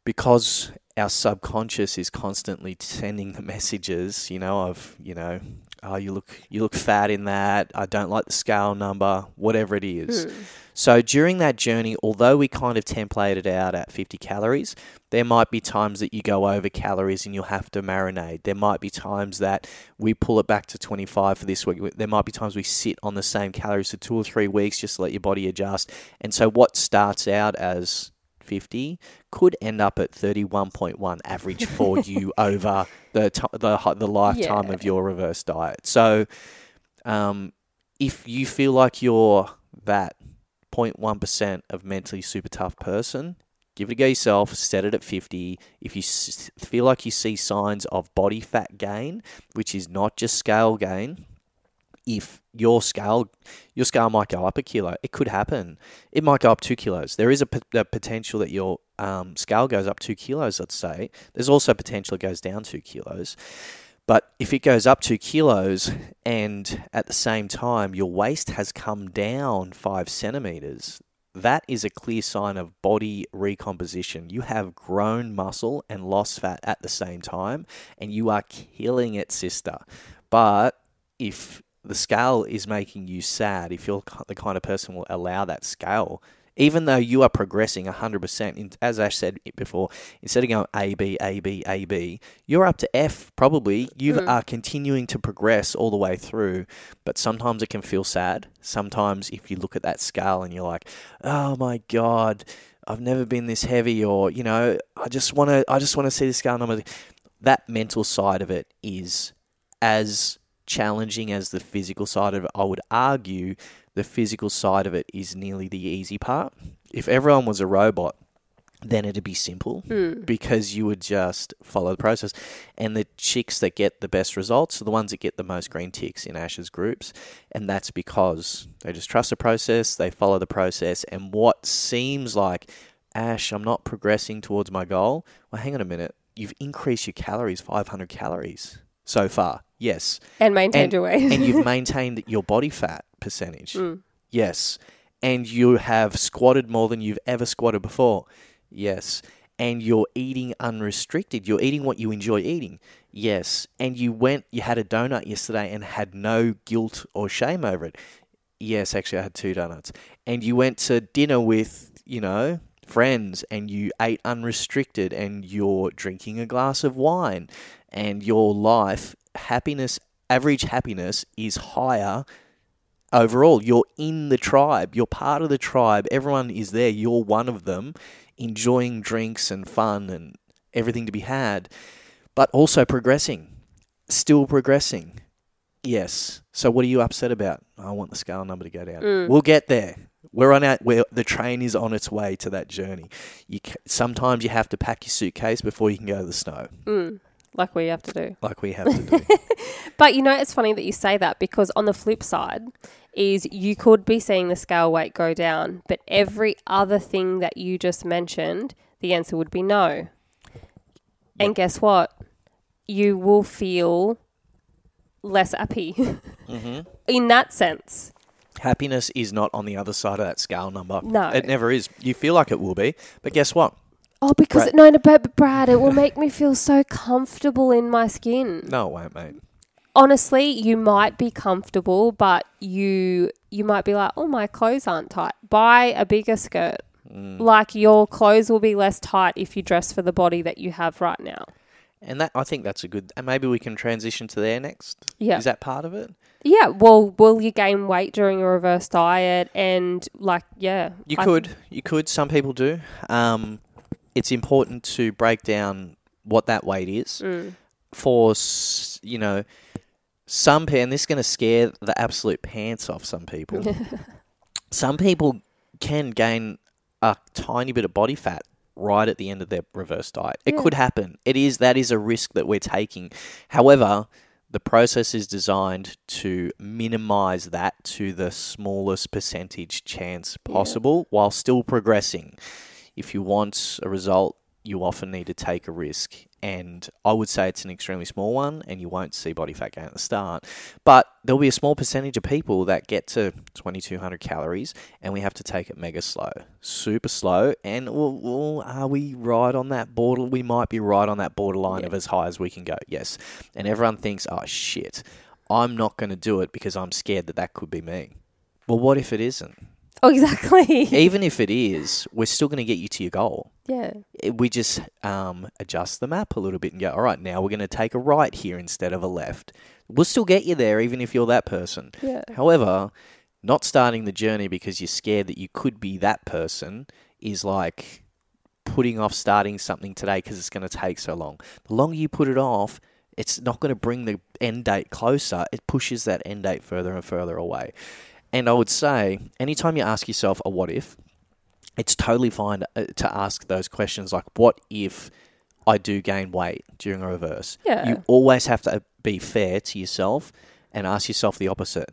because our subconscious is constantly sending the messages, you know, of, you know, oh, you look you look fat in that. I don't like the scale number, whatever it is. Hmm. So during that journey, although we kind of templated out at 50 calories, there might be times that you go over calories and you'll have to marinate. There might be times that we pull it back to 25 for this week. There might be times we sit on the same calories for two or three weeks just to let your body adjust. And so what starts out as 50 could end up at 31.1 average for you over the t- the the lifetime Yeah. of your reverse diet. So um, if you feel like you're that 0.1% of mentally super tough person, give it a go yourself, set it at 50. If you s- feel like you see signs of body fat gain, which is not just scale gain, if your scale your scale might go up a kilo, it could happen. It might go up two kilos. There is a, p- a potential that your um, scale goes up two kilos. Let's say there's also potential it goes down two kilos. But if it goes up two kilos and at the same time your waist has come down five centimeters, that is a clear sign of body recomposition. You have grown muscle and lost fat at the same time, and you are killing it, sister. But if the scale is making you sad, if you're the kind of person will allow that scale, even though you are progressing 100%, as Ash said before, instead of going A, B, A, B, A, B, you're up to F probably. You mm-hmm. are continuing to progress all the way through, but sometimes it can feel sad. Sometimes if you look at that scale and you're like, oh my God, I've never been this heavy, or, you know, I just want to, I just want to see the scale number. That mental side of it is as challenging as the physical side of it, I would argue the physical side of it is nearly the easy part. If everyone was a robot, then it'd be simple hmm. because you would just follow the process. And the chicks that get the best results are the ones that get the most green ticks in Ash's groups. And that's because they just trust the process, they follow the process. And what seems like, Ash, I'm not progressing towards my goal. Well, hang on a minute. You've increased your calories 500 calories so far. Yes And maintain and, your weight. and you've maintained your body fat percentage. Mm. Yes. And you have squatted more than you've ever squatted before. Yes. And you're eating unrestricted. You're eating what you enjoy eating. Yes. And you went, you had a donut yesterday and had no guilt or shame over it. Yes, actually, I had two donuts. And you went to dinner with, you know, friends and you ate unrestricted and you're drinking a glass of wine and your life, happiness, average happiness is higher overall. You're in the tribe, you're part of the tribe, everyone is there, you're one of them, enjoying drinks and fun and everything to be had, but also progressing, still progressing. Yes. So what are you upset about? I want the scale number to go down. Mm. We'll get there. We're on our where the train is on its way to that journey. You ca- sometimes you have to pack your suitcase before you can go to the snow, mm. Like we have to do. like we have to do. But you know, it's funny that you say that because on the flip side is you could be seeing the scale weight go down, but every other thing that you just mentioned, the answer would be no. And guess what? You will feel less happy mm-hmm. in that sense. Happiness is not on the other side of that scale number. No. It never is. You feel like it will be, but guess what? Oh, because Brad- no, no, but, Brad, it will make me feel so comfortable in my skin. No, it won't, mate. honestly, you might be comfortable, but you you might be like, "Oh, my clothes aren't tight. Buy a bigger skirt." Mm. Like your clothes will be less tight if you dress for the body that you have right now. And that I think that's a good. And maybe we can transition to there next. Yeah. Is that part of it? Yeah. Well, will you gain weight during a reverse diet? And like, yeah, You I- could. You could. Some people do. Um, it's important to break down what that weight is Mm. for you know some and this is going to scare the absolute pants off some people. some people can gain a tiny bit of body fat right at the end of their reverse diet. It Yeah. could happen. It is that is a risk that we're taking. However, the process is designed to minimize that to the smallest percentage chance possible while still progressing. If you want a result, you often need to take a risk. And I would say it's an extremely small one, and you won't see body fat gain at the start. But there'll be a small percentage of people that get to 2200 calories, and we have to take it mega slow, super slow. And well, well, are we right on that border? We might be right on that borderline of as high as we can go, yes. And everyone thinks, oh shit, I'm not going to do it because I'm scared that that could be me. Well, what if it isn't? Oh, exactly. Even if it is, we're still going to get you to your goal yeah. we just um, adjust the map a little bit and go, all right, now we're going to take a right here instead of a left. We'll still get you there, even if you're that person. Yeah. However, not starting the journey because you're scared that you could be that person is like putting off starting something today because it's going to take so long. The longer you put it off, it's not going to bring the end date closer. It pushes that end date further and further away. And I would say, anytime you ask yourself a what if, it's totally fine uh, to ask those questions like, what if I do gain weight during a reverse? Yeah. You always have to uh, be fair to yourself and ask yourself the opposite.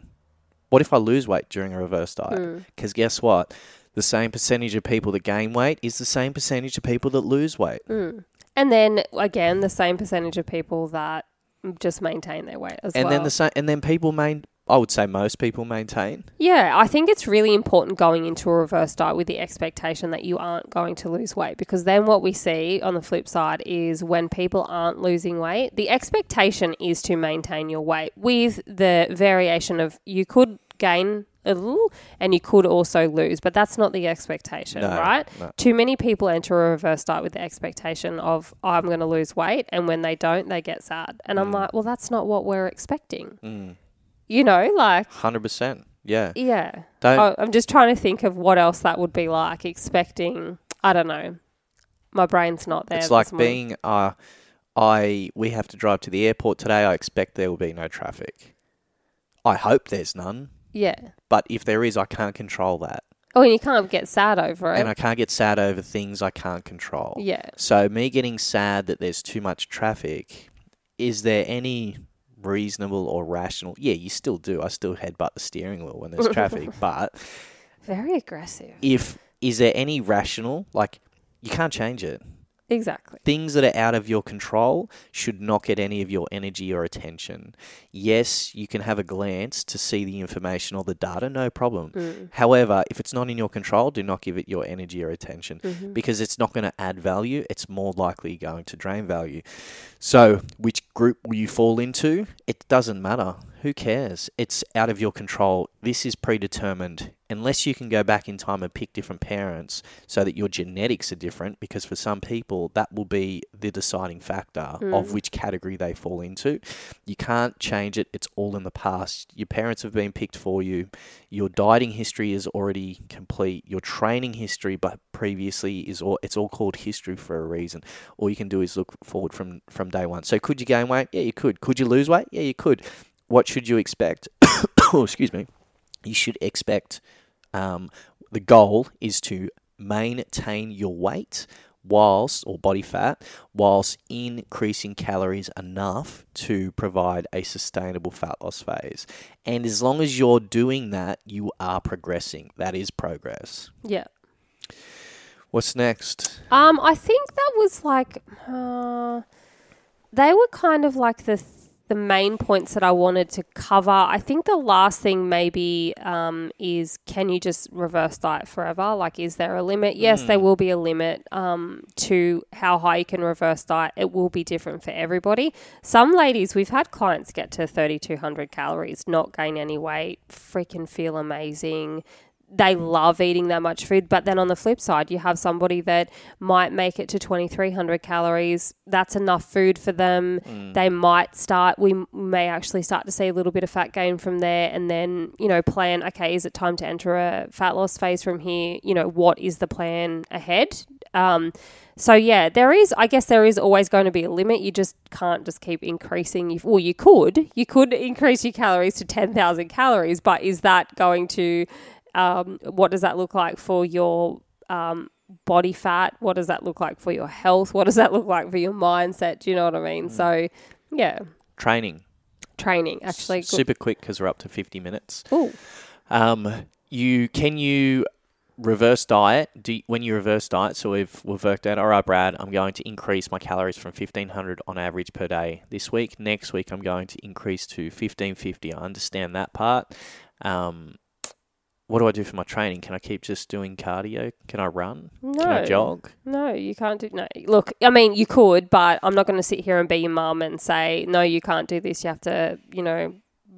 What if I lose weight during a reverse diet? Hmm. Because guess what? The same percentage of people that gain weight is the same percentage of people that lose weight. Hmm. And then again, the same percentage of people that just maintain their weight as and well. then the same, and then people main, I would say most people maintain. Yeah, I think it's really important going into a reverse diet with the expectation that you aren't going to lose weight because then what we see on the flip side is when people aren't losing weight, the expectation is to maintain your weight with the variation of you could gain a little and you could also lose, but that's not the expectation, No, right? no. Too many people enter a reverse diet with the expectation of I'm going to lose weight and when they don't, they get sad. And I'm like, well, that's not what we're expecting. Mm. You know, like Hundred percent. Yeah. yeah. Don't. I'm just trying to think of what else that would be like. Expecting, I don't know. My brain's not there. it's like being. Uh, I we have to drive to the airport today. I expect there will be no traffic. I hope there's none, Yeah. but if there is, I can't control that, Oh, and you can't get sad over it. and I can't get sad over things I can't control. yeah. So me getting sad that there's too much traffic, is there any reasonable or rational? Yeah, you still do. I still headbutt the steering wheel when there's traffic, but Very aggressive. if is there any rational like you can't change it. Exactly. Things that are out of your control should not get any of your energy or attention. Yes, you can have a glance to see the information or the data, no problem. Mm. However, if it's not in your control, do not give it your energy or attention Mm-hmm. because it's not going to add value. It's more likely going to drain value. So, which group will you fall into? It doesn't matter. Who cares? It's out of your control. This is predetermined. Unless you can go back in time and pick different parents so that your genetics are different, because for some people, that will be the deciding factor of hmm. which category they fall into. You can't change it. It's all in the past. Your parents have been picked for you. Your dieting history is already complete. Your training history, but previously is all. It's all called history for a reason. All you can do is look forward from from day one. So, could you gain weight? Yeah, you could. Could you lose weight? Yeah, you could. What should you expect? oh, excuse me. You should expect. Um, the goal is to maintain your weight whilst or body fat whilst increasing calories enough to provide a sustainable fat loss phase. And as long as you're doing that you are progressing. That is progress. Yeah. what's next? Um, I think that was like uh, they were kind of like the the main points that I wanted to cover. I think the last thing maybe um, is can you just reverse diet forever? Like, is there a limit? Yes, there will be a limit um, to how high you can reverse diet. It will be different for everybody. Some ladies, we've had clients get to 3,200 calories, not gain any weight, freaking feel amazing they love eating that much food. But then on the flip side, you have somebody that might make it to 2,300 calories. That's enough food for them. They might start, we may actually start to see a little bit of fat gain from there and then, you know, plan, okay, is it time to enter a fat loss phase from here? You know, what is the plan ahead? Um, so yeah, there is. I guess there is always going to be a limit. You just can't just keep increasing. You, well, you could. You could increase your calories to ten thousand calories, but is that going to? Um, what does that look like for your um, body fat? What does that look like for your health? What does that look like for your mindset? Do you know what I mean? So yeah, training training actually. Good. super quick because we're up to 50 minutes Ooh. Um, you can you reverse diet? Do you, when you reverse diet, so we've we've worked out. All right, Brad, I'm going to increase my calories from 1500 on average per day this week. Next week, I'm going to increase to 1550. I understand that part. Um, what do I do for my training? Can I keep just doing cardio? Can I run? Can I No. jog? No, you can't do no. Look, I mean, you could, but I'm not going to sit here and be your mum and say, no, you can't do this. You have to, you know,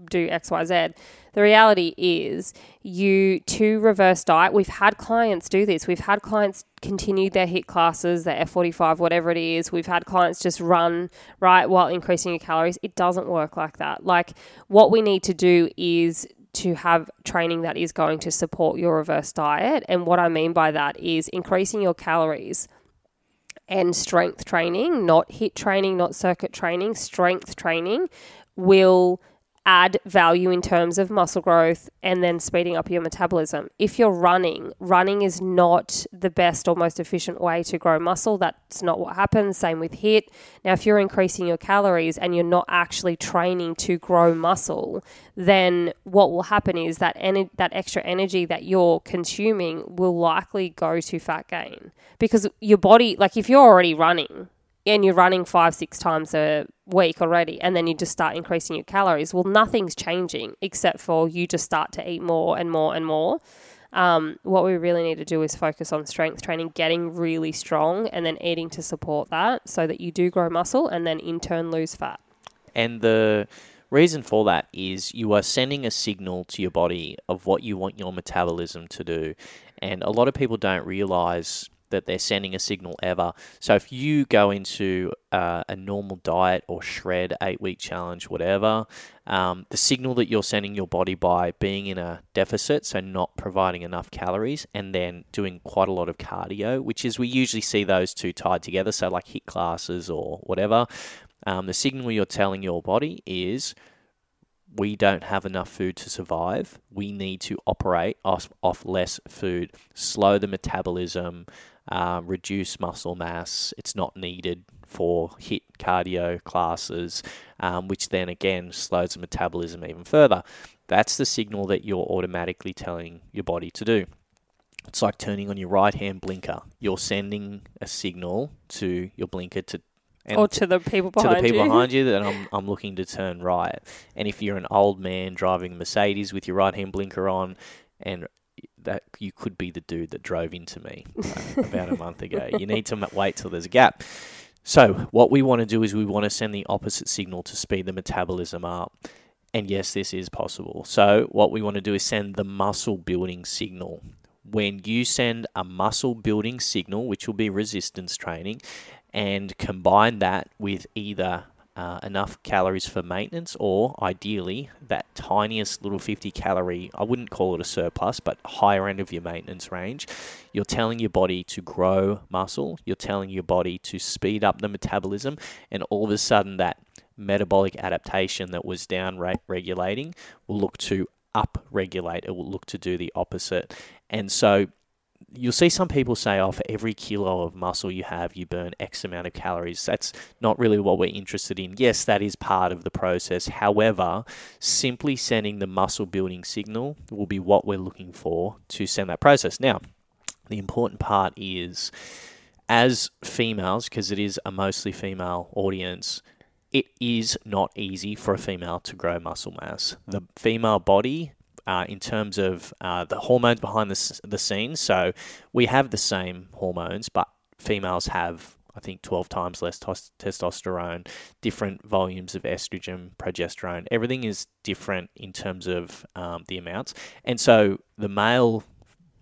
do X, Y, Z. The reality is, you to reverse diet. We've had clients do this. We've had clients continue their HIIT classes, their F45, whatever it is. We've had clients just run right while increasing your calories. It doesn't work like that. Like what we need to do is to have training that is going to support your reverse diet. And what I mean by that is increasing your calories and strength training, not HIIT training, not circuit training, strength training will add value in terms of muscle growth and then speeding up your metabolism. If you're running, running is not the best or most efficient way to grow muscle. That's not what happens. Same with HIIT. Now, if you're increasing your calories and you're not actually training to grow muscle, then what will happen is that ener- that extra energy that you're consuming will likely go to fat gain because your body, like if you're already running, and you're running five, six times a week already, and then you just start increasing your calories. Well, nothing's changing except for you just start to eat more and more and more. Um, what we really need to do is focus on strength training, getting really strong, and then eating to support that so that you do grow muscle and then in turn lose fat. And the reason for that is you are sending a signal to your body of what you want your metabolism to do. And a lot of people don't realize that they're sending a signal ever. So if you go into uh, a normal diet or shred, eight week challenge, whatever, um, the signal that you're sending your body by being in a deficit, so not providing enough calories, and then doing quite a lot of cardio, which is we usually see those two tied together, so like HIIT classes or whatever. Um, the signal you're telling your body is we don't have enough food to survive. We need to operate off, off less food, slow the metabolism, uh, reduce muscle mass. It's not needed for HIIT cardio classes, um, which then again slows the metabolism even further. That's the signal that you're automatically telling your body to do. It's like turning on your right hand blinker. You're sending a signal to your blinker to or to the people behind you. To the people you. behind you that I'm, I'm looking to turn right. And if you're an old man driving Mercedes with your right hand blinker on and that you could be the dude that drove into me uh, about a month ago. You need to wait till there's a gap. So, what we want to do is we want to send the opposite signal to speed the metabolism up. And yes, this is possible. So, what we want to do is send the muscle building signal. When you send a muscle building signal, which will be resistance training, and combine that with either uh, enough calories for maintenance, or ideally, that tiniest little 50 calorie, I wouldn't call it a surplus, but higher end of your maintenance range. You're telling your body to grow muscle, you're telling your body to speed up the metabolism, and all of a sudden, that metabolic adaptation that was down regulating will look to up regulate, it will look to do the opposite. And so, you'll see some people say, oh, for every kilo of muscle you have, you burn X amount of calories. That's not really what we're interested in. Yes, that is part of the process. However, simply sending the muscle building signal will be what we're looking for to send that process. Now, the important part is as females, because it is a mostly female audience, it is not easy for a female to grow muscle mass. The female body uh, in terms of uh, the hormones behind the, the scenes. So we have the same hormones, but females have, I think, 12 times less tos- testosterone, different volumes of estrogen, progesterone. Everything is different in terms of um, the amounts. And so the male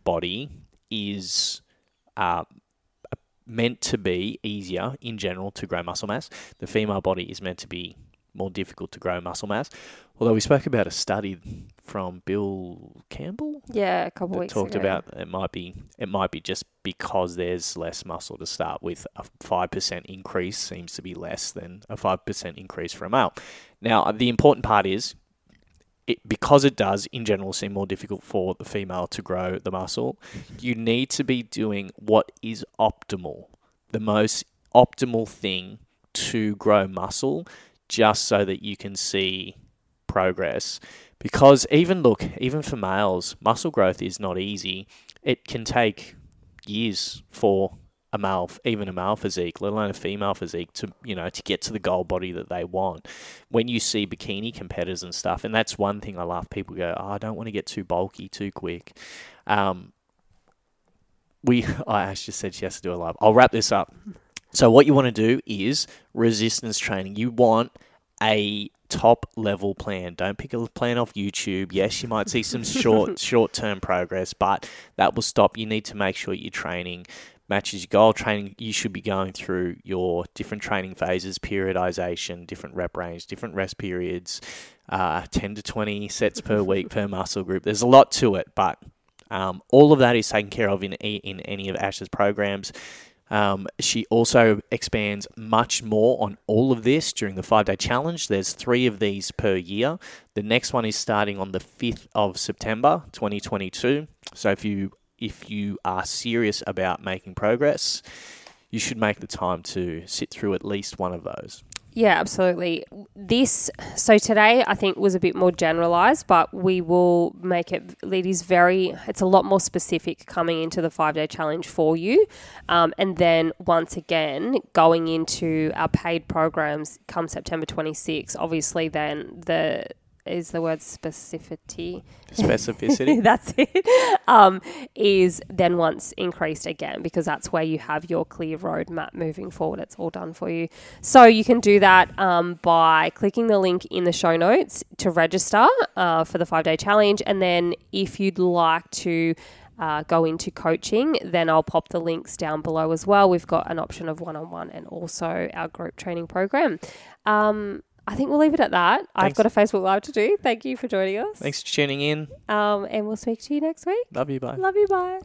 body is. Uh, meant to be easier in general to grow muscle mass. The female body is meant to be more difficult to grow muscle mass. Although we spoke about a study from Bill Campbell, yeah, a couple weeks talked ago. about it might be it might be just because there's less muscle to start with. A five percent increase seems to be less than a five percent increase for a male. Now, uh, the important part is it, because it does in general seem more difficult for the female to grow the muscle, you need to be doing what is optimal, the most optimal thing to grow muscle just so that you can see progress. Because even look, even for males, muscle growth is not easy. It can take years for a male, even a male physique, let alone a female physique, to you know to get to the goal body that they want. When you see bikini competitors and stuff, and that's one thing I love. People go, oh, I don't want to get too bulky too quick. Um, we, I just said she has to do a live. I'll wrap this up. So what you want to do is resistance training. You want a top level plan. Don't pick a plan off YouTube. Yes, you might see some short short term progress, but that will stop. You need to make sure your training matches your goal. Training you should be going through your different training phases, periodization, different rep range, different rest periods, uh, ten to twenty sets per week per muscle group. There's a lot to it, but um, all of that is taken care of in in any of Ash's programs. Um, she also expands much more on all of this during the five day challenge. There's three of these per year. The next one is starting on the 5th of September 2022. So if you if you are serious about making progress, you should make the time to sit through at least one of those. Yeah, absolutely. This so today I think was a bit more generalized, but we will make it. It is very. It's a lot more specific coming into the five day challenge for you, um, and then once again going into our paid programs come September twenty six. Obviously, then the is the word specificity. Specificity. that's it. Um, is then once increased again because that's where you have your clear roadmap moving forward. It's all done for you. So you can do that um, by clicking the link in the show notes to register uh, for the five day challenge. And then if you'd like to uh, go into coaching, then I'll pop the links down below as well. We've got an option of one on one and also our group training program. Um, I think we'll leave it at that. I've got a Facebook Live to do. Thank you for joining us. Thanks for tuning in. Um, and we'll speak to you next week. Love you. Bye. Love you. Bye.